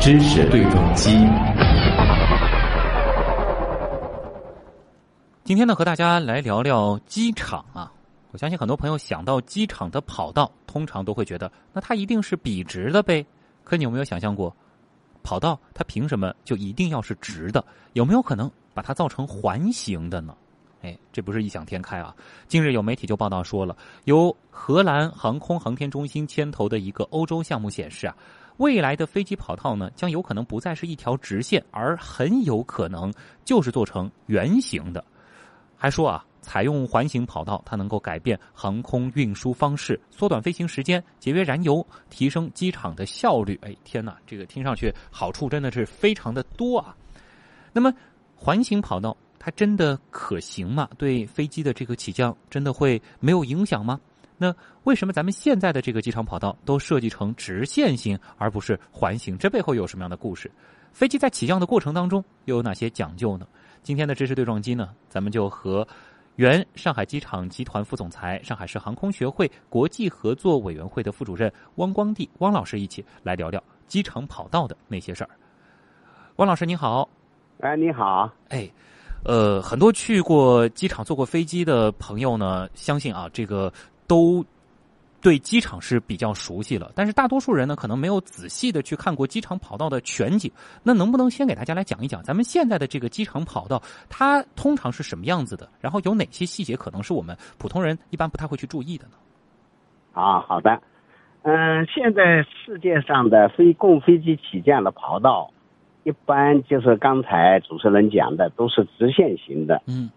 知识对撞机。今天呢，和大家来聊聊机场啊。我相信很多朋友想到机场的跑道，通常都会觉得，那它一定是笔直的呗。可你有没有想象过，跑道它凭什么就一定要是直的？有没有可能把它造成环形的呢？哎，这不是异想天开啊！近日有媒体就报道说了，由荷兰航空航天中心牵头的一个欧洲项目显示啊，未来的飞机跑道呢，将有可能不再是一条直线，而很有可能就是做成圆形的。还说啊，采用环形跑道，它能够改变航空运输方式，缩短飞行时间，节约燃油，提升机场的效率。哎，天哪，这个听上去好处真的是非常的多啊！那么，环形跑道它真的可行吗？对飞机的这个起降真的会没有影响吗？那为什么咱们现在的这个机场跑道都设计成直线型而不是环形？这背后有什么样的故事？飞机在起降的过程当中又有哪些讲究呢？今天的知识对撞机呢，咱们就和原上海机场集团副总裁、上海市航空学会国际合作委员会的副主任汪光地汪老师一起来聊聊机场跑道的那些事儿。汪老师你好，哎，你好，哎，呃，很多去过机场、坐过飞机的朋友呢，相信啊，这个都。对机场是比较熟悉了，但是大多数人呢，可能没有仔细的去看过机场跑道的全景。那能不能先给大家来讲一讲，咱们现在的这个机场跑道，它通常是什么样子的？然后有哪些细节可能是我们普通人一般不太会去注意的呢？啊，好的，嗯，现在世界上的飞供飞机起降的跑道，一般就是刚才主持人讲的，都是直线型的。嗯，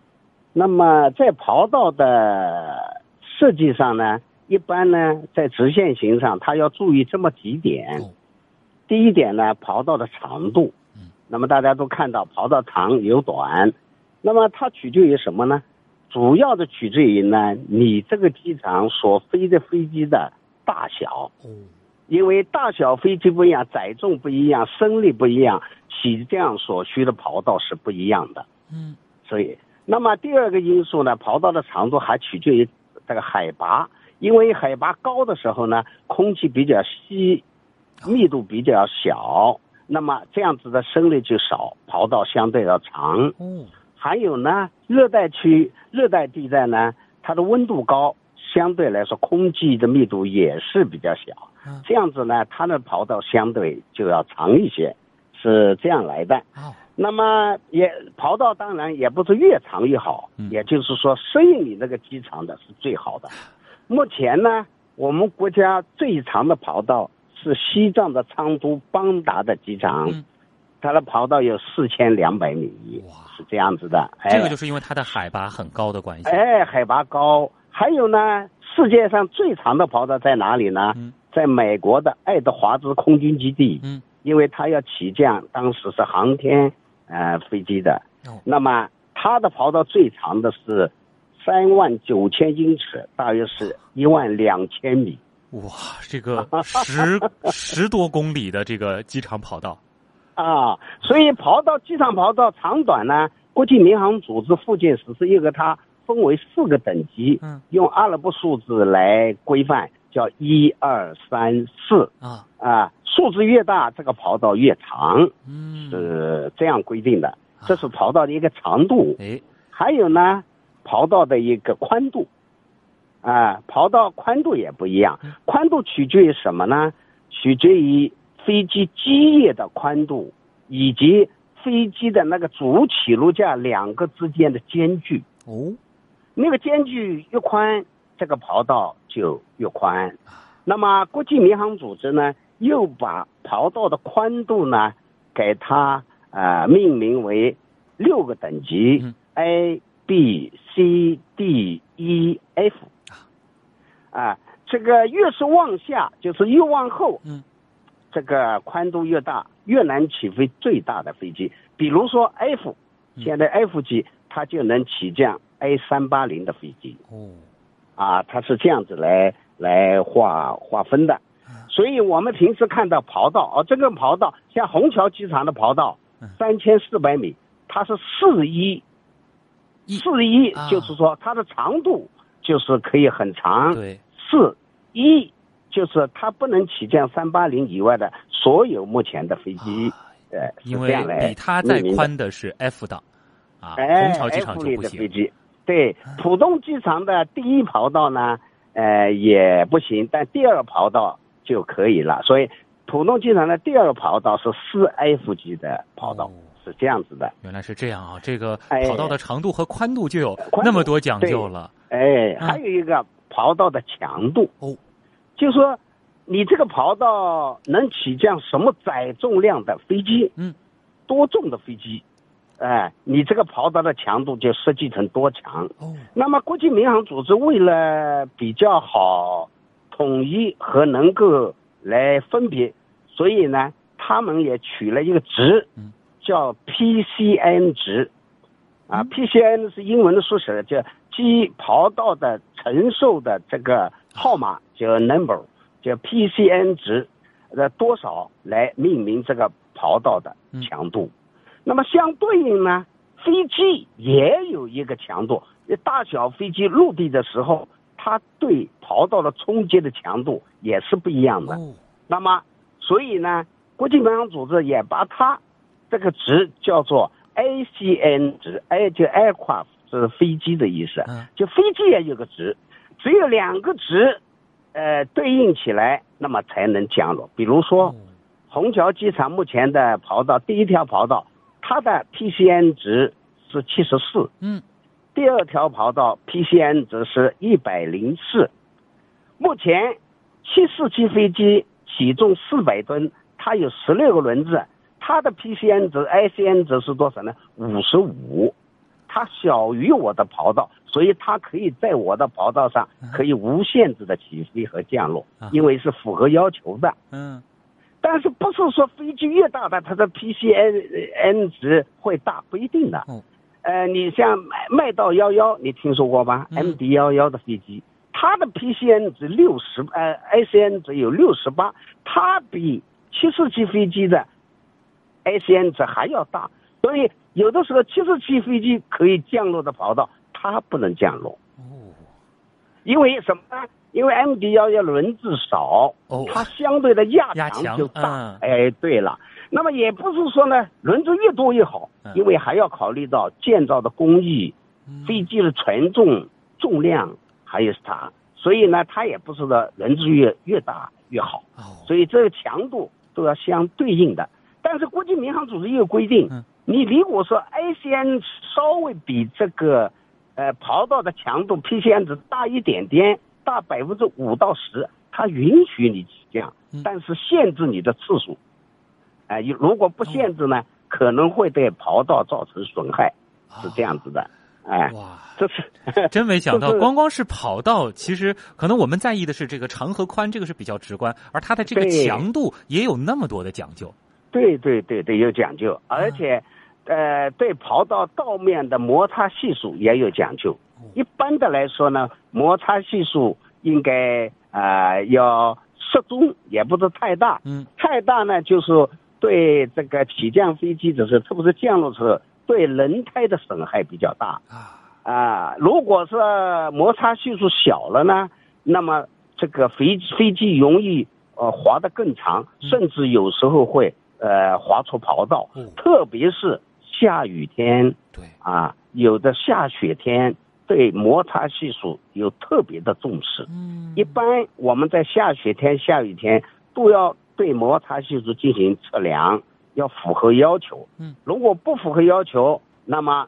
那么在跑道的设计上呢？一般呢，在直线型上，它要注意这么几点。第一点呢，跑道的长度。那么大家都看到，跑道长有短。那么它取决于什么呢？主要的取决于呢，你这个机场所飞的飞机的大小。因为大小飞机不一样，载重不一样，升力不一样，起降所需的跑道是不一样的。嗯。所以，那么第二个因素呢，跑道的长度还取决于这个海拔。因为海拔高的时候呢，空气比较稀，密度比较小，那么这样子的升力就少，跑道相对要长。嗯，还有呢，热带区、热带地带呢，它的温度高，相对来说空气的密度也是比较小。这样子呢，它的跑道相对就要长一些，是这样来的。那么也跑道当然也不是越长越好，也就是说适应你那个机场的是最好的。目前呢，我们国家最长的跑道是西藏的昌都邦达的机场，它的跑道有四千两百米，是这样子的。这个就是因为它的海拔很高的关系。哎，海拔高。还有呢，世界上最长的跑道在哪里呢？在美国的爱德华兹空军基地。嗯，因为他要起降，当时是航天呃飞机的。哦。那么它的跑道最长的是。三万九千英尺，大约是一万两千米。哇，这个十 十多公里的这个机场跑道啊！所以跑道机场跑道长短呢，国际民航组织附件实施一个，它分为四个等级，嗯，用阿拉伯数字来规范，叫一二三四啊啊，数字越大，这个跑道越长，嗯，是这样规定的。这是跑道的一个长度。哎，还有呢。跑道的一个宽度，啊，跑道宽度也不一样。宽度取决于什么呢？取决于飞机机翼的宽度以及飞机的那个主起落架两个之间的间距。哦，那个间距越宽，这个跑道就越宽。那么国际民航组织呢，又把跑道的宽度呢，给它呃命名为六个等级：A。B、C、D、E、F，啊，这个越是往下，就是越往后，嗯，这个宽度越大，越难起飞最大的飞机。比如说 F，现在 F 级它就能起降 A 三八零的飞机。哦，啊，它是这样子来来划划分的。所以我们平时看到跑道，哦，这个跑道像虹桥机场的跑道，三千四百米，它是四一。四一就是说它的长度就是可以很长，对，四一就是它不能起降三八零以外的所有目前的飞机，呃，是因为这样来比它再命名的。宽的是 F 档，啊，哎虹桥机场就不行。对，浦东机场的第一跑道呢，呃，也不行，但第二跑道就可以了。所以，浦东机场的第二跑道是四 F 级的跑道，哦是这样子的。原来是这样啊！这个哎跑道的长度和宽度就有那么多讲究了。哎，嗯还有一个跑道的强度哦，就说你这个跑道能起降什么载重量的飞机，嗯，多重的飞机，哎，你这个跑道的强度就设计成多强。哦，那么国际民航组织为了比较好统一和能够来分别，所以呢，他们也取了一个值嗯，叫 PCN 值，啊，PCN 是英文的缩写，叫机跑道的承受的这个号码叫 number，叫 PCN 值呃多少来命名这个跑道的强度。那么相对应呢，飞机也有一个强度，大小飞机陆地的时候，它对跑道的冲击的强度也是不一样的。哦，那么，所以呢，国际民航组织也把它这个值叫做 ACN 值，A 就 aircraft 是飞机的意思，嗯就飞机也有个值，只有两个值，呃，对应起来，那么才能降落。比如说，哦虹桥机场目前的跑道第一条跑道，它的 PCN 值是七十四，嗯，第二条跑道 PCN 值是一百零四。目前七四七飞机体重四百吨，它有十六个轮子，它的 PCN 值、ICN 值是多少呢？五十五。它小于我的跑道，所以它可以在我的跑道上可以无限制的起飞和降落啊，因为是符合要求的。嗯，但是不是说飞机越大的它的 PCN 值会大，不一定的。嗯呃，你像麦麦道幺幺，你听说过吗、嗯 m d 幺幺的飞机，它的 PCN 值六十，呃，ACN 值有六十八，它比七四七飞机的 ACN 值还要大。所以有的时候七四七飞机可以降落的跑道，它不能降落，哦，因为什么呢？因为 MD 幺幺轮子少，哦。它相对的压压强强就大。嗯。哎，对了，那么也不是说呢，轮子越多越好，嗯。因为还要考虑到建造的工艺、嗯。飞机的权重、重量，还有它，所以呢，它也不是说轮子越越大越好，哦，所以这个强度都要相对应的。但是国际民航组织也有规定嗯，你如果说 ACN 稍微比这个呃跑道的强度 PCN 值大一点点，大百分之五到十，它允许你起降嗯，但是限制你的次数。哎、如果不限制呢，可能会对跑道造成损害，是这样子的。哎，哇，这是真没想到，光光是跑道，其实可能我们在意的是这个长和宽，这个是比较直观，而它的这个强度也有那么多的讲究。对对对对，有讲究，而且，呃，对跑道道面的摩擦系数也有讲究。一般的来说呢，摩擦系数应该呃要适中，也不是太大。嗯，太大呢，就是对这个起降飞机的时候，特别是降落时候，对轮胎的损害比较大。啊，啊，如果是摩擦系数小了呢，那么这个飞飞机容易呃滑得更长，甚至有时候会呃滑出跑道，哦特别是下雨天对，啊，有的下雪天对摩擦系数有特别的重视。嗯，一般我们在下雪天、下雨天都要对摩擦系数进行测量，要符合要求。嗯，如果不符合要求，那么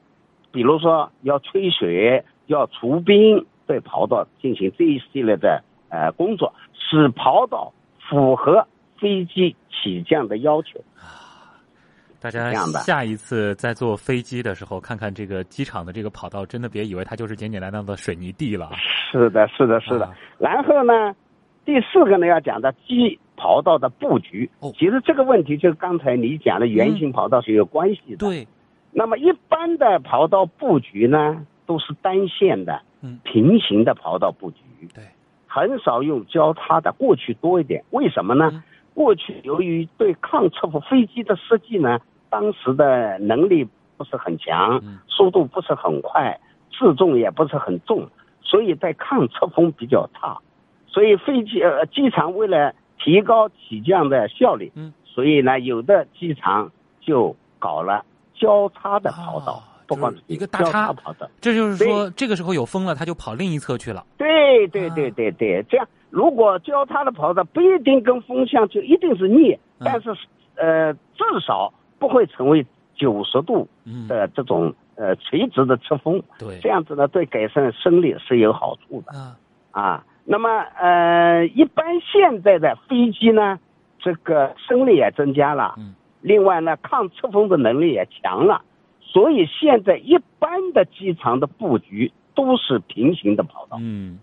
比如说要吹雪、要除冰，对跑道进行这一系列的呃工作，使跑道符合飞机起降的要求。大家下一次在坐飞机的时候，看看这个机场的这个跑道，真的别以为它就是简简单单的水泥地了。是的，是的，是的。啊然后呢，第四个呢要讲的机跑道的布局。哦其实这个问题就是刚才你讲的圆形跑道是有关系的。对，那么一般的跑道布局呢，都是单线的、嗯平行的跑道布局，对，很少用交叉的。过去多一点，为什么呢？嗯过去由于对抗侧风飞机的设计呢，当时的能力不是很强，嗯速度不是很快，自重也不是很重，所以在抗侧风比较差。所以飞机呃机场为了提高起降的效率，嗯，所以呢有的机场就搞了交叉的跑道，啊不光一个大叉跑道。这就是说，这个时候有风了，他就跑另一侧去了。对对对对对，这样如果交叉的跑道不一定跟风向就一定是逆，嗯。但是呃至少不会成为九十度嗯，的这种呃垂直的侧风，对。这样子呢对改善生理是有好处的。啊，啊。那么呃一般现在的飞机呢，这个升力也增加了，嗯，另外呢抗侧风的能力也强了，所以现在一般的机场的布局都是平行的跑道。嗯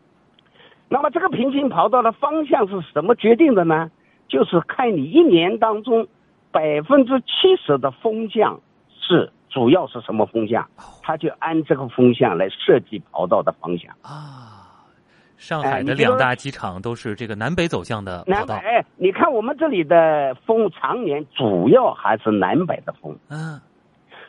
那么这个平行跑道的方向是什么决定的呢？就是看你一年当中百分之七十的风向是主要是什么风向，它就按这个风向来设计跑道的方向。啊，上海的两大机场都是这个南北走向的跑道。南北，哎，你看我们这里的风常年主要还是南北的风，嗯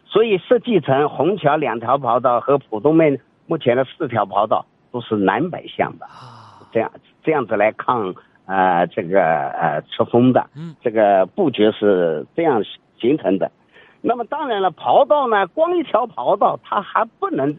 所以设计成虹桥两条跑道和浦东面目前的四条跑道都是南北向的。啊，这样这样子来抗呃这个呃出风的，嗯这个布局是这样形成的。那么当然了，跑道呢，光一条跑道它还不能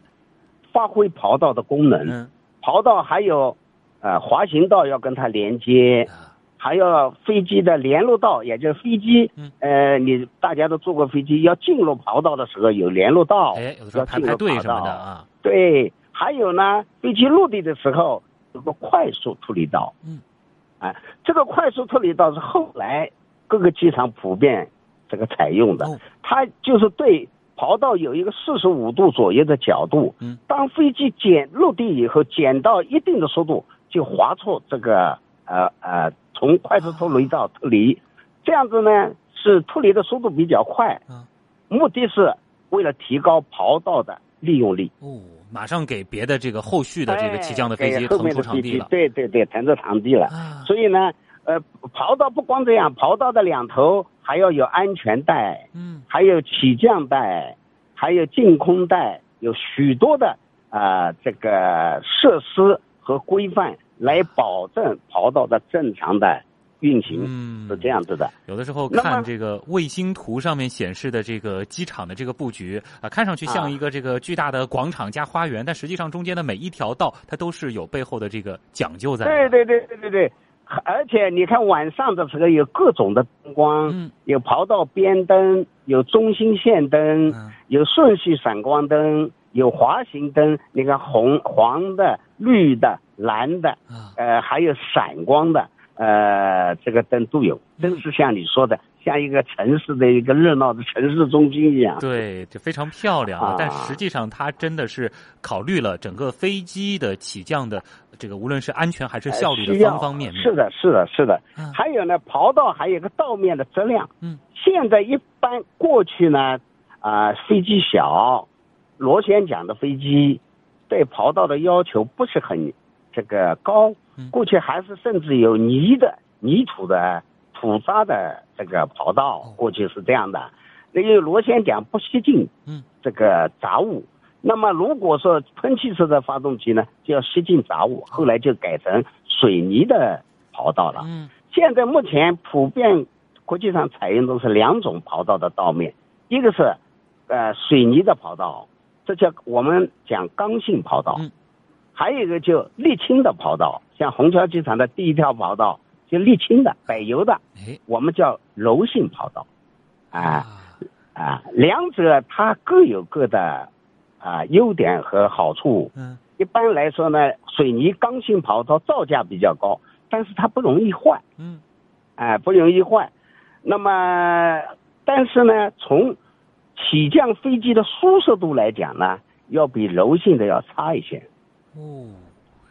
发挥跑道的功能，嗯跑道还有呃滑行道要跟它连接，啊还要飞机的联络道，也就是飞机嗯，呃，你大家都坐过飞机，要进入跑道的时候有联络道，哎，有的时候要进排排队入跑道什么的啊。对，还有呢，飞机落地的时候有个快速处理道。嗯，啊，这个快速处理道是后来各个机场普遍这个采用的，哦它就是对跑道有一个四十五度左右的角度。嗯，当飞机减落地以后，减到一定的速度，就滑出这个呃呃从快速处理道脱离，这样子呢是脱离的速度比较快。嗯目的是为了提高跑道的利用率。哦，马上给别的这个后续的这个起降的飞机腾出场地了。对对对，腾出场地了。啊，所以呢，呃，跑道不光这样，跑道的两头还要有安全带，嗯还有起降带，还有净空带，有许多的啊、呃这个设施和规范来保证跑道的正常的运行，嗯，是这样子的。有的时候看这个卫星图上面显示的这个机场的这个布局啊，看上去像啊一个这个巨大的广场加花园，但实际上中间的每一条道它都是有背后的这个讲究在。对对对对对对，而且你看晚上的时候有各种的灯光，嗯有跑道边灯，有中心线灯，嗯有顺序闪光灯，有滑行灯，你看红、黄的、绿的、蓝的，啊，呃，还有闪光的，呃，这个灯都有，真是像你说的，像一个城市的一个热闹的城市中心一样。对，就非常漂亮啊！啊但实际上它真的是考虑了整个飞机的起降的这个，无论是安全还是效率的方方面面。是的，是的，是的。嗯还有呢，跑道还有个道面的质量。嗯，现在一般过去呢，啊、飞机小，螺旋桨的飞机对跑道的要求不是很这个高嗯。过去还是甚至有泥的、泥土的、土渣的这个跑道哦，过去是这样的。那因为螺旋桨不吸进嗯。这个杂物。那么如果说喷气式的发动机呢，就要吸进杂物，后来就改成水泥的跑道了。嗯。现在目前普遍国际上采用的是两种跑道的道面，一个是呃水泥的跑道，这叫我们讲刚性跑道，嗯还有一个就沥青的跑道，像虹桥机场的第一条跑道就沥青的柏油的，哎我们叫柔性跑道，啊啊啊，两者它各有各的啊优点和好处。嗯一般来说呢，水泥刚性跑道造价比较高，但是它不容易坏。嗯哎，不容易坏。那么，但是呢，从起降飞机的舒适度来讲呢，要比柔性的要差一些。哦，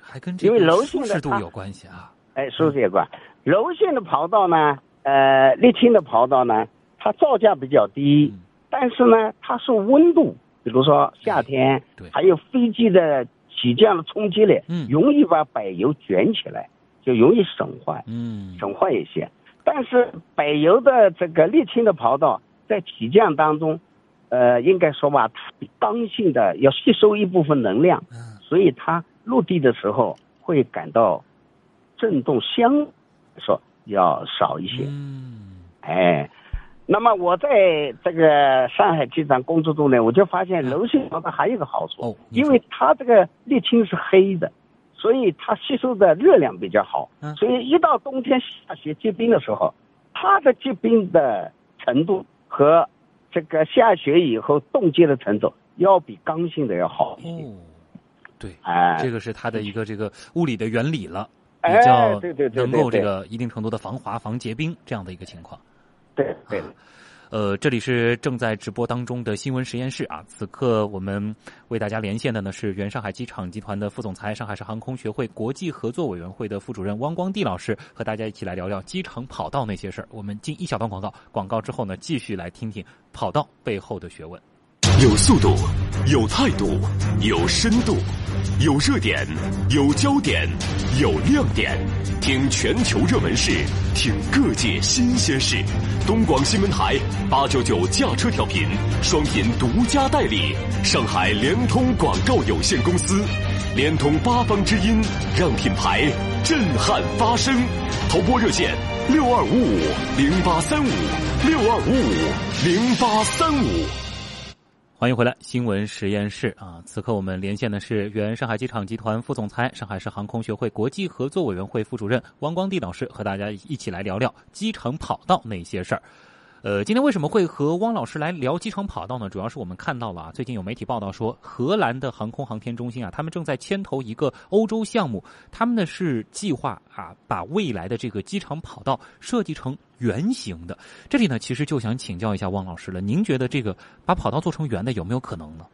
还跟这因为个柔性的它舒适度有关系啊。哎，舒适有关。柔性的跑道呢，呃，沥青的跑道呢，它造价比较低，嗯但是呢，它受温度，比如说夏天，对还有飞机的起降的冲击力，嗯容易把柏油卷起来，就容易损坏。嗯损坏一些。但是柏油的这个沥青的跑道在起降当中，呃，应该说吧，它比刚性的要吸收一部分能量，嗯所以它落地的时候会感到震动相说要少一些。嗯。哎，那么我在这个上海机场工作中呢，我就发现柔性跑道还有一个好处，哦因为它这个沥青是黑的，所以它吸收的热量比较好，嗯。所以一到冬天下雪结冰的时候，它的结冰的程度和这个下雪以后冻结的程度要比刚性的要好一些。哦，对，哎，这个是它的一个这个物理的原理了，比哎较能够这个一定程度的防滑、防结冰这样的一个情况。对对。呃，这里是正在直播当中的新闻实验室啊。此刻我们为大家连线的呢是原上海机场集团的副总裁、上海市航空学会国际合作委员会的副主任汪光地老师，和大家一起来聊聊机场跑道那些事儿。我们进一小段广告，广告之后呢，继续来听听跑道背后的学问。有速度，有态度，有深度，有热点，有焦点，有亮点。听全球热门事，听各界新鲜事。东广新闻台八九九驾车调频，双频独家代理，上海联通广告有限公司，联通八方之音，让品牌震撼发声。投播热线六二五五零八三五六二五五零八三五。欢迎回来，新闻实验室啊！此刻我们连线的是原上海机场集团副总裁、上海市航空学会国际合作委员会副主任汪光地老师，和大家一起来聊聊机场跑道那些事儿。呃，今天为什么会和汪老师来聊机场跑道呢？主要是我们看到了啊，最近有媒体报道说，荷兰的航空航天中心啊，他们正在牵头一个欧洲项目，他们呢是计划啊，把未来的这个机场跑道设计成圆形的。这里呢，其实就想请教一下汪老师了，您觉得这个把跑道做成圆的有没有可能呢？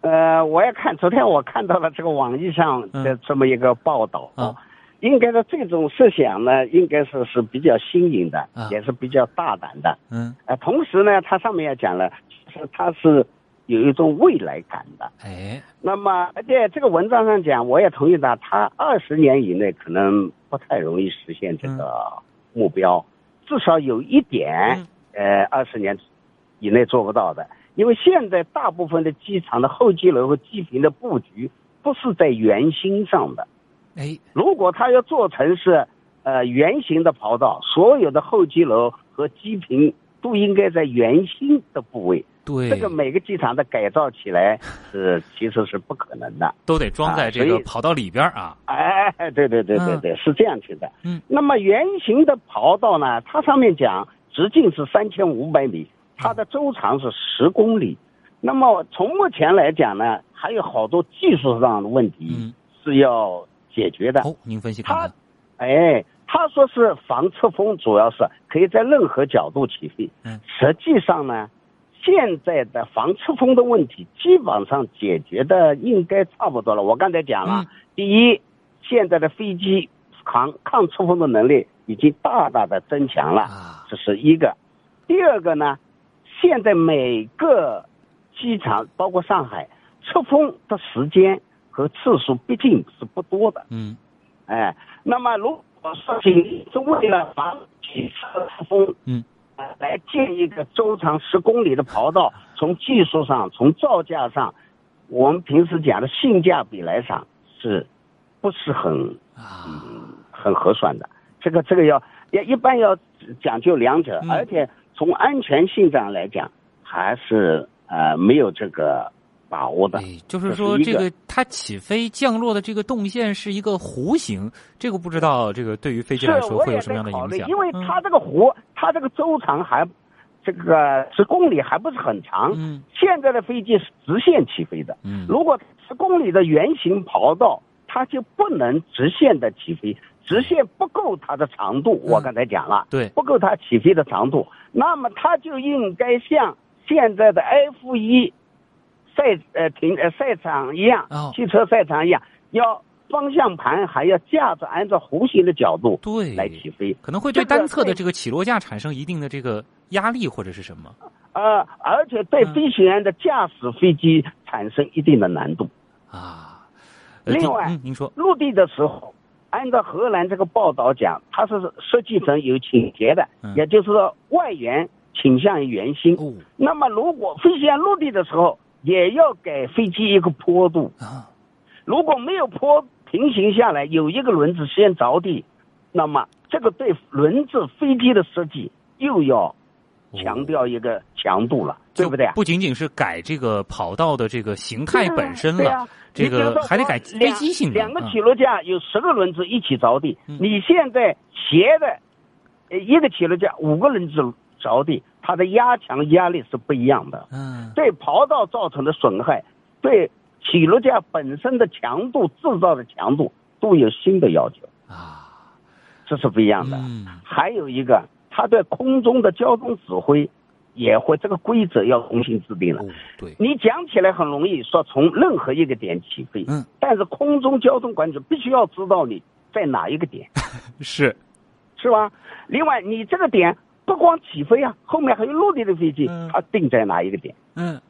呃，我也看，昨天我看到了这个网易上的这么一个报道，嗯应该说这种设想呢，应该是是比较新颖的，啊也是比较大胆的。嗯，呃，同时呢，它上面也讲了，是它是有一种未来感的。哎，那么而且这个文章上讲，我也同意的，它二十年以内可能不太容易实现这个目标，至少有一点，呃，二十年以内做不到的，因为现在大部分的机场的候机楼和机坪的布局不是在圆心上的。哎，如果它要做成是呃圆形的跑道，所有的候机楼和机坪都应该在圆心的部位。对，这个每个机场的改造起来 是其实是不可能的。都得装在这个跑道里边啊。哎，对对对对对，是这样去的。嗯，那么圆形的跑道呢，它上面讲直径是三千五百米，它的周长是十公里。那么从目前来讲呢，还有好多技术上的问题嗯，是要解决的。哦，您分析看他看。，哎，他说是防侧风，主要是可以在任何角度起飞。嗯，实际上呢，现在的防侧风的问题基本上解决的应该差不多了。我刚才讲了，嗯第一，现在的飞机抗抗侧风的能力已经大大的增强了，啊，这是一个。第二个呢，现在每个机场，包括上海，侧风的时间和次数毕竟是不多的。嗯哎，那么如果说仅是为了防止侧风，嗯，呃，来建一个周长十公里的跑道，从技术上、从造价上，我们平时讲的性价比来讲，是不是很啊，很合算的？这个这个要要一般要讲究两者，嗯而且从安全性上来讲，还是呃没有这个把握的。哎，就是说这个它起飞降落的这个动线是一个弧形，这个不知道这个对于飞机是来，说会有什么样的影响？因为嗯它这个弧，它这个周长还这个十公里还不是很长。嗯现在的飞机是直线起飞的，嗯如果十公里的圆形跑道，它就不能直线的起飞，直线不够它的长度。我刚才讲了，对，不够它起飞的长度，那么它就应该像现在的 F 一赛呃停呃赛场一样哦，汽车赛场一样，要方向盘还要架着按照弧形的角度对来起飞。可能会对单侧的这个起落架产生一定的这个压力或者是什么呃，而且对嗯飞行员的驾驶飞机产生一定的难度。啊？呃另外您嗯，您说陆地的时候，按照荷兰这个报道讲，它是设计成有倾斜的，嗯也就是说外圆倾向于圆心。哦那么如果飞行员落地的时候，也要给飞机一个坡度。啊，如果没有坡平行下来有一个轮子先着地，那么这个对轮子飞机的设计又要强调一个强度了，对不对啊？不仅仅是改这个跑道的这个形态本身了，这个还得改飞机性能。两个起落架有十个轮子一起着地，你现在斜的，呃，一个起落架五个轮子着地，它的压强压力是不一样的。嗯，对跑道造成的损害，对起落架本身的强度制造的强度都有新的要求啊，这是不一样的。嗯，还有一个，它对空中的交通指挥也会这个规则要重新制定了。哦，对，你讲起来很容易，说从任何一个点起飞，嗯，但是空中交通管制必须要知道你在哪一个点，是是吧？另外，你这个点不光起飞啊，后面还有落地的飞机，嗯。它定在哪一个点？嗯，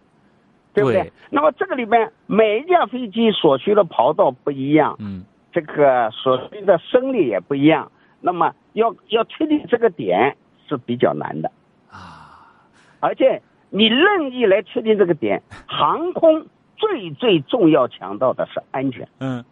对不对？对。那么这个里面每一架飞机所需的跑道不一样，嗯。这个所需的升力也不一样，那么要要确定这个点是比较难的，啊，而且你任意来确定这个点，航空最最重要强调的是安全，嗯，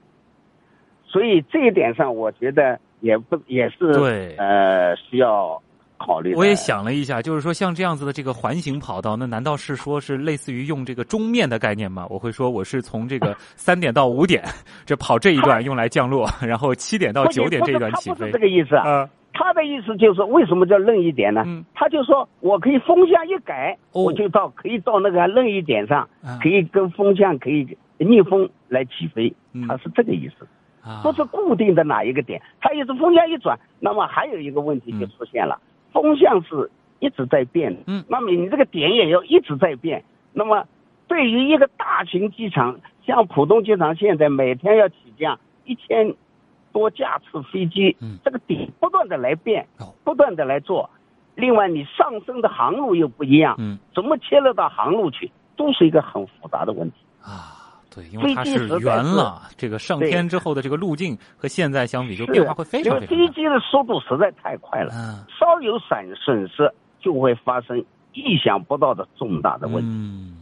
所以这一点上，我觉得也不也是对。呃需要考虑。我也想了一下，就是说像这样子的这个环形跑道，那难道是说是类似于用这个钟面的概念吗？我会说我是从这个 三点到五点，这跑这一段用来降落，然后七点到不九点这一段起飞不是这。个意思啊。啊，他的意思就是为什么叫任意点呢？嗯他就说我可以风向一改，哦我就到可以到那个任意点上，啊可以跟风向可以逆风来起飞，嗯他是这个意思，啊不是固定的哪一个点。他也是风向一转，那么还有一个问题就出现了，风向是一直在变的，嗯那么你这个点也要一直在变。那么对于一个大型机场，像浦东机场现在每天要起降一千多架次飞机，嗯这个点不断的来变哦，不断的来做。另外，你上升的航路又不一样，嗯怎么切入到航路去，都是一个很复杂的问题。啊，对，因为它是圆了，这个上天之后的这个路径和现在相比，就变化会非常因为非常大。飞机的速度实在太快了，嗯稍有损损失就会发生意想不到的重大的问题。嗯，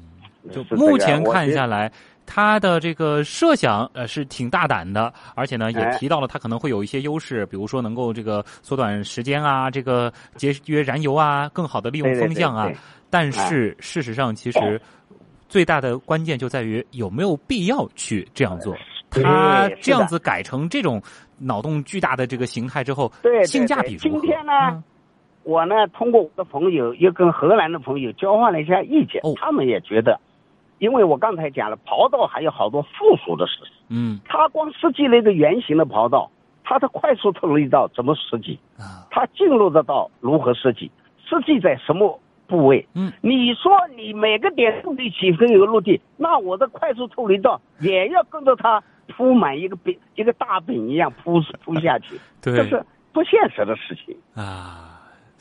就目前看下来，他的这个设想呃是挺大胆的，而且呢也哎提到了他可能会有一些优势，比如说能够这个缩短时间啊，这个节约燃油啊，更好的利用风向啊对对。但是事实上，其实最大的关键就在于有没有必要去这样做。对它这样子改成这种脑洞巨大的这个形态之后，对对性价比如何？今天呢嗯我呢，通过我的朋友又跟荷兰的朋友交换了一下意见，哦他们也觉得，因为我刚才讲了，跑道还有好多附属的设施，嗯他光设计了一个圆形的跑道，它的快速透力道怎么设计？啊它进入的道如何设计？设计在什么部位？嗯，你说你每个点都得起飞有落地，那我的快速透离道也要跟着它铺满一个饼，一个大饼一样铺铺下去，对这是不现实的事情。啊。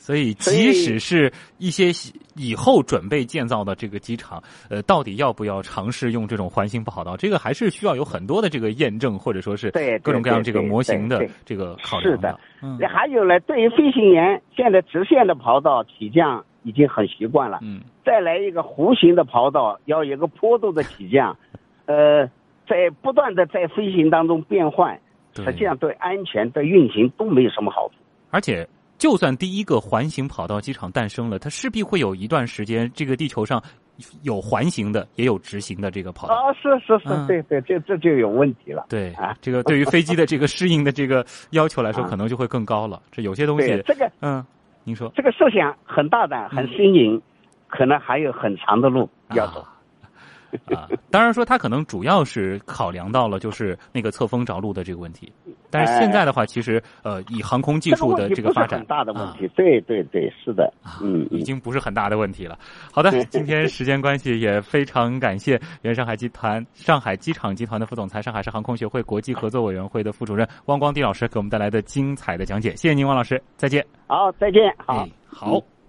所以，即使是一些以后准备建造的这个机场，呃，到底要不要尝试用这种环形跑道，这个还是需要有很多的这个验证，或者说是对对各种各样这个模型的这个考量是的。嗯那还有呢，对于飞行员，现在直线的跑道起降已经很习惯了，嗯再来一个弧形的跑道，要有一个坡度的起降，呃，在不断的在飞行当中变换，实际上对安全、的运行都没有什么好处。而且，就算第一个环形跑道机场诞生了，它势必会有一段时间，这个地球上有环形的，也有直行的这个跑道。啊，是是是，嗯对对，这这就有问题了。对啊，这个对于飞机的这个适应的这个要求来说，啊可能就会更高了。这有些东西，这个嗯，您说。这个设想很大胆、很新颖，可能还有很长的路要走。啊 啊，当然说他可能主要是考量到了就是那个侧风着陆的这个问题，但是现在的话，其实呃，以航空技术的这个发展很大的问啊题。对对对，是的，嗯已嗯。经不是很大的问题了。好的，今天时间关系，也非常感谢原上海集团上海机场集团的副总裁、上海市航空学会国际合作委员会的副主任汪光迪老师给我们带来的精彩的讲解。谢谢您，汪老师，再见。好，再见。好哎，。好。